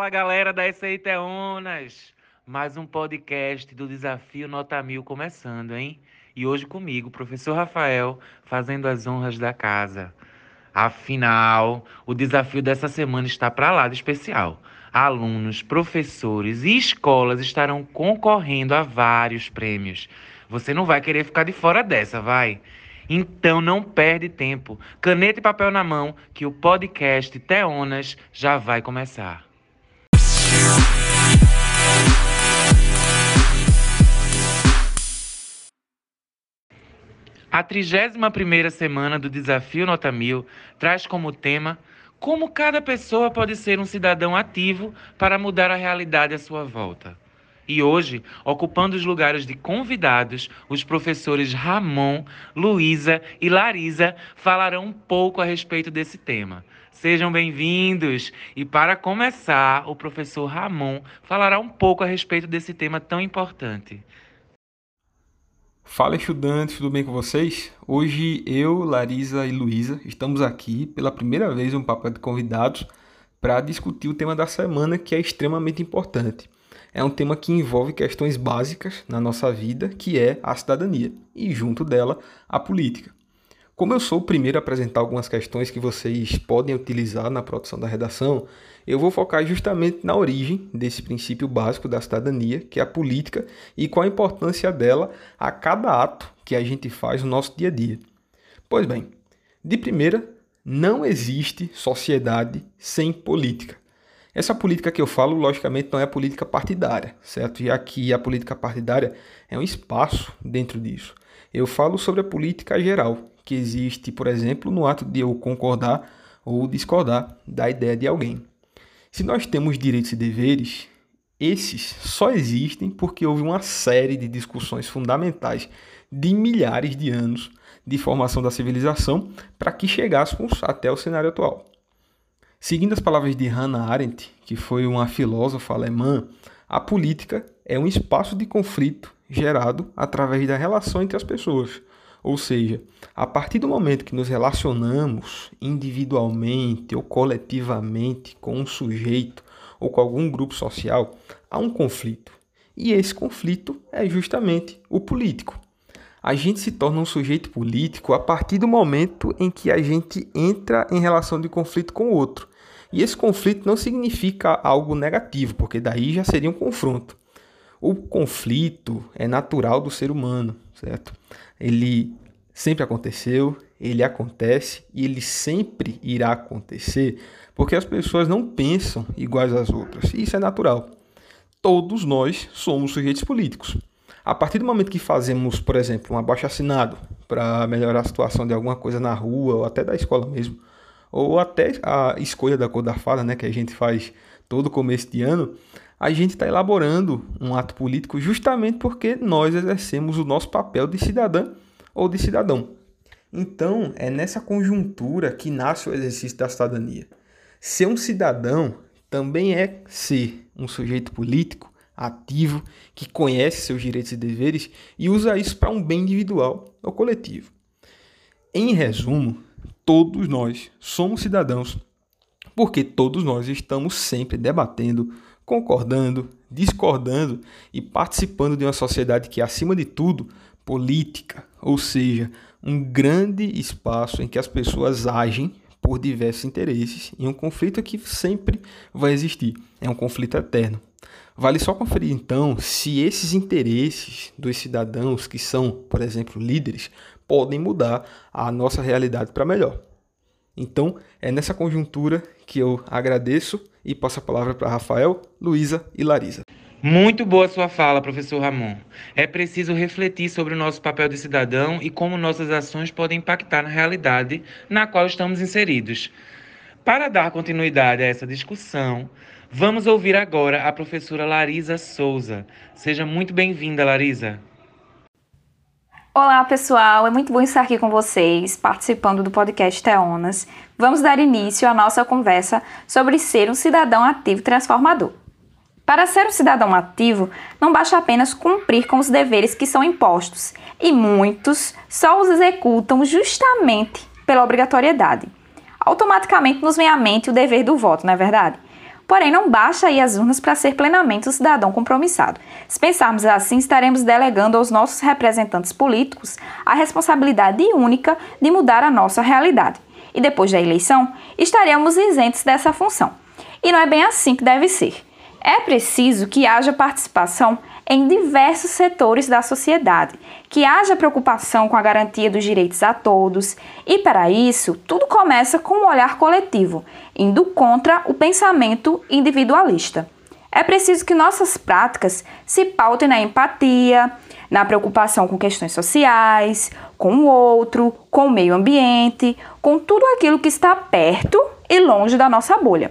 Fala galera da Teonas! Mais um podcast do Desafio Nota Mil começando, hein? E hoje comigo, professor Rafael, fazendo as honras da casa. Afinal, o desafio dessa semana está para lá de especial. Alunos, professores e escolas estarão concorrendo a vários prêmios. Você não vai querer ficar de fora dessa, vai? Então não perde tempo. Caneta e papel na mão, que o podcast Teonas já vai começar. A 31ª semana do Desafio Nota Mil traz como tema como cada pessoa pode ser um cidadão ativo para mudar a realidade à sua volta. E hoje, ocupando os lugares de convidados, os professores Ramon, Luísa e Larisa falarão um pouco a respeito desse tema. Sejam bem-vindos! E para começar, o professor Ramon falará um pouco a respeito desse tema tão importante. Fala estudantes, tudo bem com vocês? Hoje eu, Larisa e Luísa estamos aqui pela primeira vez um papel de convidados para discutir o tema da semana que é extremamente importante é um tema que envolve questões básicas na nossa vida, que é a cidadania, e junto dela, a política. Como eu sou o primeiro a apresentar algumas questões que vocês podem utilizar na produção da redação, eu vou focar justamente na origem desse princípio básico da cidadania, que é a política, e qual a importância dela a cada ato que a gente faz no nosso dia a dia. Pois bem, de primeira, não existe sociedade sem política. Essa política que eu falo, logicamente, não é a política partidária, certo? Já que a política partidária é um espaço dentro disso. Eu falo sobre a política geral, que existe, por exemplo, no ato de eu concordar ou discordar da ideia de alguém. Se nós temos direitos e deveres, esses só existem porque houve uma série de discussões fundamentais de milhares de anos de formação da civilização para que chegássemos até o cenário atual. Seguindo as palavras de Hannah Arendt, que foi uma filósofa alemã, a política é um espaço de conflito gerado através da relação entre as pessoas. Ou seja, a partir do momento que nos relacionamos individualmente ou coletivamente com um sujeito ou com algum grupo social, há um conflito. E esse conflito é justamente o político a gente se torna um sujeito político a partir do momento em que a gente entra em relação de conflito com o outro. E esse conflito não significa algo negativo, porque daí já seria um confronto. O conflito é natural do ser humano, certo? Ele sempre aconteceu, ele acontece e ele sempre irá acontecer, porque as pessoas não pensam iguais às outras. E isso é natural. Todos nós somos sujeitos políticos. A partir do momento que fazemos, por exemplo, um abaixo-assinado para melhorar a situação de alguma coisa na rua ou até da escola mesmo, ou até a escolha da cor da fada, né, que a gente faz todo começo de ano, a gente está elaborando um ato político justamente porque nós exercemos o nosso papel de cidadã ou de cidadão. Então, é nessa conjuntura que nasce o exercício da cidadania. Ser um cidadão também é ser um sujeito político ativo, que conhece seus direitos e deveres e usa isso para um bem individual ou coletivo. Em resumo, todos nós somos cidadãos porque todos nós estamos sempre debatendo, concordando, discordando e participando de uma sociedade que é, acima de tudo, política, ou seja, um grande espaço em que as pessoas agem por diversos interesses e um conflito que sempre vai existir. É um conflito eterno. Vale só conferir então se esses interesses dos cidadãos que são, por exemplo, líderes, podem mudar a nossa realidade para melhor. Então, é nessa conjuntura que eu agradeço e passo a palavra para Rafael, Luísa e Larisa. Muito boa sua fala, professor Ramon. É preciso refletir sobre o nosso papel de cidadão e como nossas ações podem impactar na realidade na qual estamos inseridos. Para dar continuidade a essa discussão, Vamos ouvir agora a professora Larisa Souza. Seja muito bem-vinda, Larisa. Olá, pessoal. É muito bom estar aqui com vocês, participando do podcast Teonas. Vamos dar início à nossa conversa sobre ser um cidadão ativo transformador. Para ser um cidadão ativo, não basta apenas cumprir com os deveres que são impostos, e muitos só os executam justamente pela obrigatoriedade. Automaticamente nos vem à mente o dever do voto, não é verdade? Porém, não basta ir às urnas para ser plenamente um cidadão compromissado. Se pensarmos assim, estaremos delegando aos nossos representantes políticos a responsabilidade única de mudar a nossa realidade. E depois da eleição, estaremos isentos dessa função. E não é bem assim que deve ser. É preciso que haja participação em diversos setores da sociedade, que haja preocupação com a garantia dos direitos a todos, e para isso, tudo começa com um olhar coletivo, indo contra o pensamento individualista. É preciso que nossas práticas se pautem na empatia, na preocupação com questões sociais, com o outro, com o meio ambiente, com tudo aquilo que está perto e longe da nossa bolha.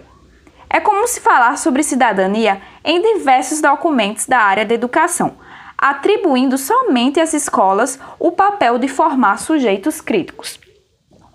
É comum se falar sobre cidadania em diversos documentos da área da educação, atribuindo somente às escolas o papel de formar sujeitos críticos.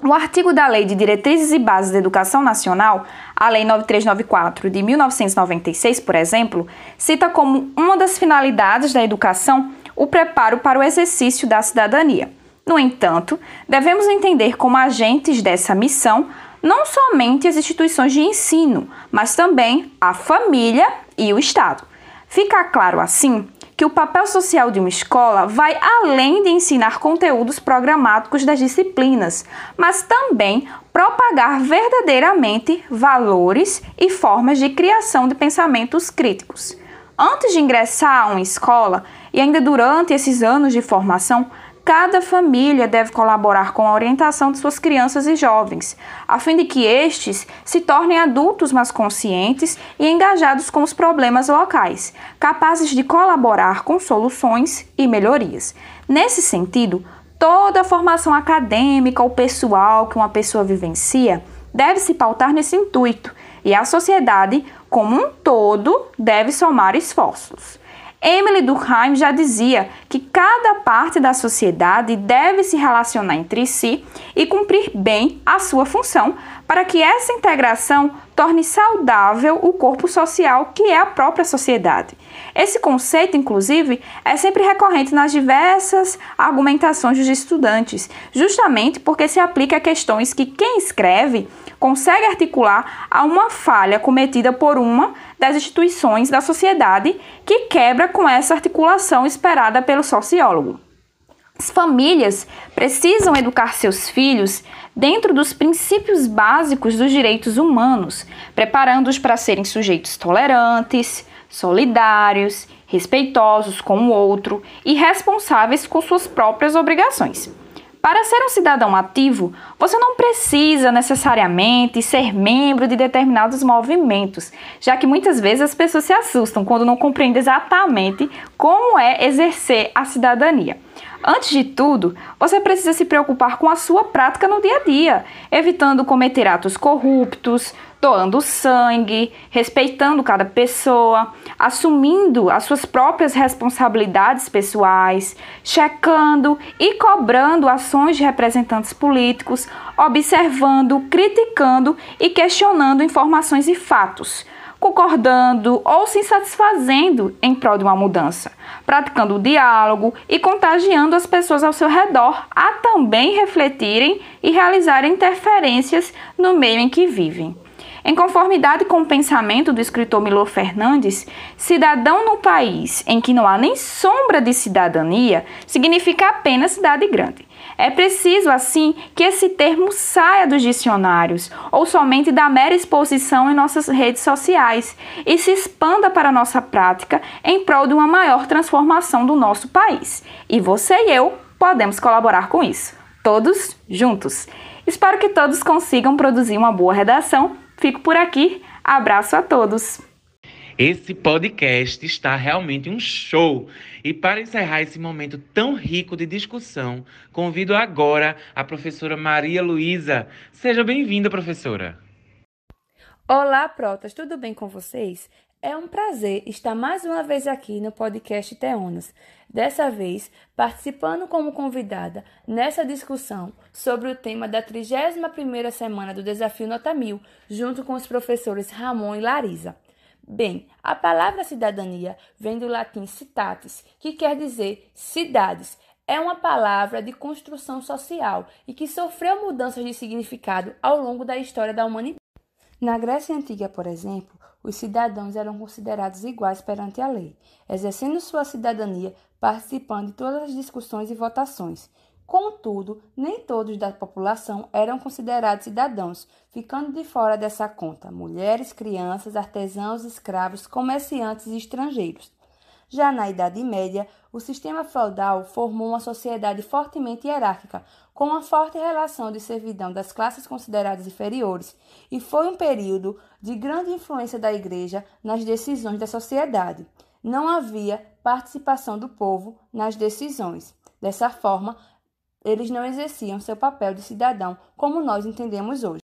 No artigo da Lei de Diretrizes e Bases da Educação Nacional, a Lei 9394 de 1996, por exemplo, cita como uma das finalidades da educação o preparo para o exercício da cidadania. No entanto, devemos entender como agentes dessa missão não somente as instituições de ensino, mas também a família e o Estado. Fica claro assim que o papel social de uma escola vai além de ensinar conteúdos programáticos das disciplinas, mas também propagar verdadeiramente valores e formas de criação de pensamentos críticos. Antes de ingressar a uma escola e ainda durante esses anos de formação, Cada família deve colaborar com a orientação de suas crianças e jovens, a fim de que estes se tornem adultos mais conscientes e engajados com os problemas locais, capazes de colaborar com soluções e melhorias. Nesse sentido, toda a formação acadêmica ou pessoal que uma pessoa vivencia deve se pautar nesse intuito, e a sociedade, como um todo, deve somar esforços. Emily Durkheim já dizia que cada parte da sociedade deve se relacionar entre si e cumprir bem a sua função, para que essa integração torne saudável o corpo social que é a própria sociedade. Esse conceito, inclusive, é sempre recorrente nas diversas argumentações dos estudantes, justamente porque se aplica a questões que quem escreve consegue articular a uma falha cometida por uma das instituições da sociedade que quebra com essa articulação esperada pelo sociólogo. As famílias precisam educar seus filhos dentro dos princípios básicos dos direitos humanos, preparando-os para serem sujeitos tolerantes, solidários, respeitosos com o outro e responsáveis com suas próprias obrigações. Para ser um cidadão ativo, você não precisa necessariamente ser membro de determinados movimentos, já que muitas vezes as pessoas se assustam quando não compreendem exatamente como é exercer a cidadania. Antes de tudo, você precisa se preocupar com a sua prática no dia a dia, evitando cometer atos corruptos, doando sangue, respeitando cada pessoa, assumindo as suas próprias responsabilidades pessoais, checando e cobrando ações de representantes políticos, observando, criticando e questionando informações e fatos concordando ou se satisfazendo em prol de uma mudança, praticando o diálogo e contagiando as pessoas ao seu redor a também refletirem e realizarem interferências no meio em que vivem. Em conformidade com o pensamento do escritor Milor Fernandes, cidadão no país em que não há nem sombra de cidadania significa apenas cidade grande. É preciso, assim, que esse termo saia dos dicionários ou somente da mera exposição em nossas redes sociais e se expanda para a nossa prática em prol de uma maior transformação do nosso país. E você e eu podemos colaborar com isso. Todos juntos. Espero que todos consigam produzir uma boa redação Fico por aqui. Abraço a todos. Esse podcast está realmente um show. E para encerrar esse momento tão rico de discussão, convido agora a professora Maria Luísa. Seja bem-vinda, professora. Olá, protas, tudo bem com vocês? É um prazer estar mais uma vez aqui no podcast Teonas. Dessa vez, participando como convidada nessa discussão sobre o tema da 31ª semana do Desafio Nota Mil, junto com os professores Ramon e Larisa. Bem, a palavra cidadania vem do latim citatis, que quer dizer cidades. É uma palavra de construção social e que sofreu mudanças de significado ao longo da história da humanidade. Na Grécia Antiga, por exemplo, os cidadãos eram considerados iguais perante a lei, exercendo sua cidadania, participando de todas as discussões e votações. Contudo, nem todos da população eram considerados cidadãos, ficando de fora dessa conta mulheres, crianças, artesãos, escravos, comerciantes e estrangeiros. Já na Idade Média, o sistema feudal formou uma sociedade fortemente hierárquica, com uma forte relação de servidão das classes consideradas inferiores, e foi um período de grande influência da Igreja nas decisões da sociedade. Não havia participação do povo nas decisões. Dessa forma, eles não exerciam seu papel de cidadão como nós entendemos hoje.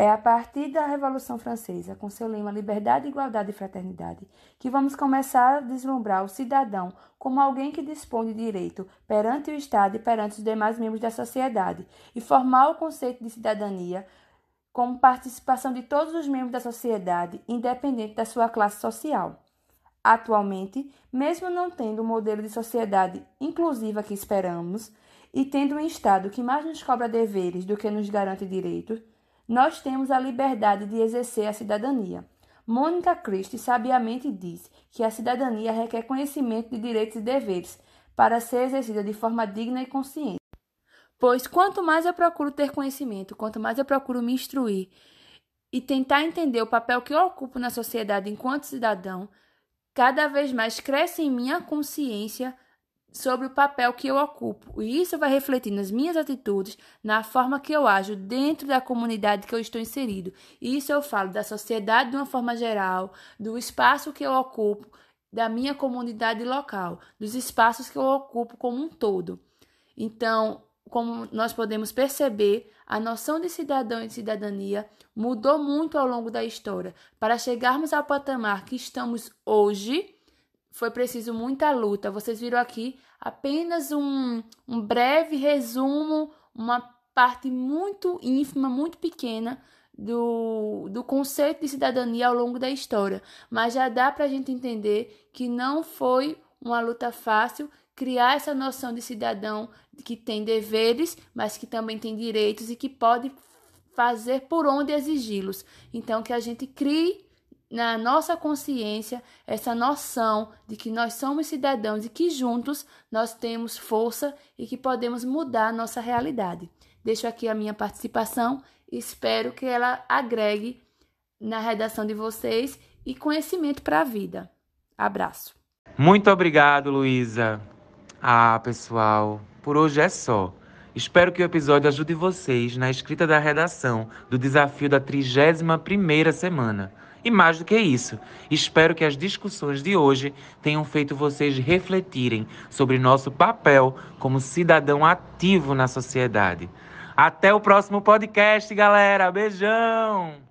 É a partir da Revolução Francesa, com seu lema Liberdade, Igualdade e Fraternidade, que vamos começar a deslumbrar o cidadão como alguém que dispõe de direito perante o Estado e perante os demais membros da sociedade, e formar o conceito de cidadania como participação de todos os membros da sociedade, independente da sua classe social. Atualmente, mesmo não tendo o modelo de sociedade inclusiva que esperamos, e tendo um Estado que mais nos cobra deveres do que nos garante direitos, nós temos a liberdade de exercer a cidadania. Mônica Christie sabiamente diz que a cidadania requer conhecimento de direitos e deveres para ser exercida de forma digna e consciente. Pois quanto mais eu procuro ter conhecimento, quanto mais eu procuro me instruir e tentar entender o papel que eu ocupo na sociedade enquanto cidadão, cada vez mais cresce em minha consciência sobre o papel que eu ocupo. E isso vai refletir nas minhas atitudes, na forma que eu ajo dentro da comunidade que eu estou inserido. E isso eu falo da sociedade de uma forma geral, do espaço que eu ocupo, da minha comunidade local, dos espaços que eu ocupo como um todo. Então, como nós podemos perceber, a noção de cidadão e de cidadania mudou muito ao longo da história. Para chegarmos ao patamar que estamos hoje, foi preciso muita luta. Vocês viram aqui apenas um, um breve resumo, uma parte muito ínfima, muito pequena do, do conceito de cidadania ao longo da história. Mas já dá para a gente entender que não foi uma luta fácil criar essa noção de cidadão que tem deveres, mas que também tem direitos e que pode fazer por onde exigi-los. Então, que a gente crie na nossa consciência essa noção de que nós somos cidadãos e que juntos nós temos força e que podemos mudar a nossa realidade. Deixo aqui a minha participação espero que ela agregue na redação de vocês e conhecimento para a vida. Abraço. Muito obrigado, Luísa. Ah, pessoal, por hoje é só. Espero que o episódio ajude vocês na escrita da redação do desafio da 31ª semana. E mais do que isso, espero que as discussões de hoje tenham feito vocês refletirem sobre nosso papel como cidadão ativo na sociedade. Até o próximo podcast, galera. Beijão!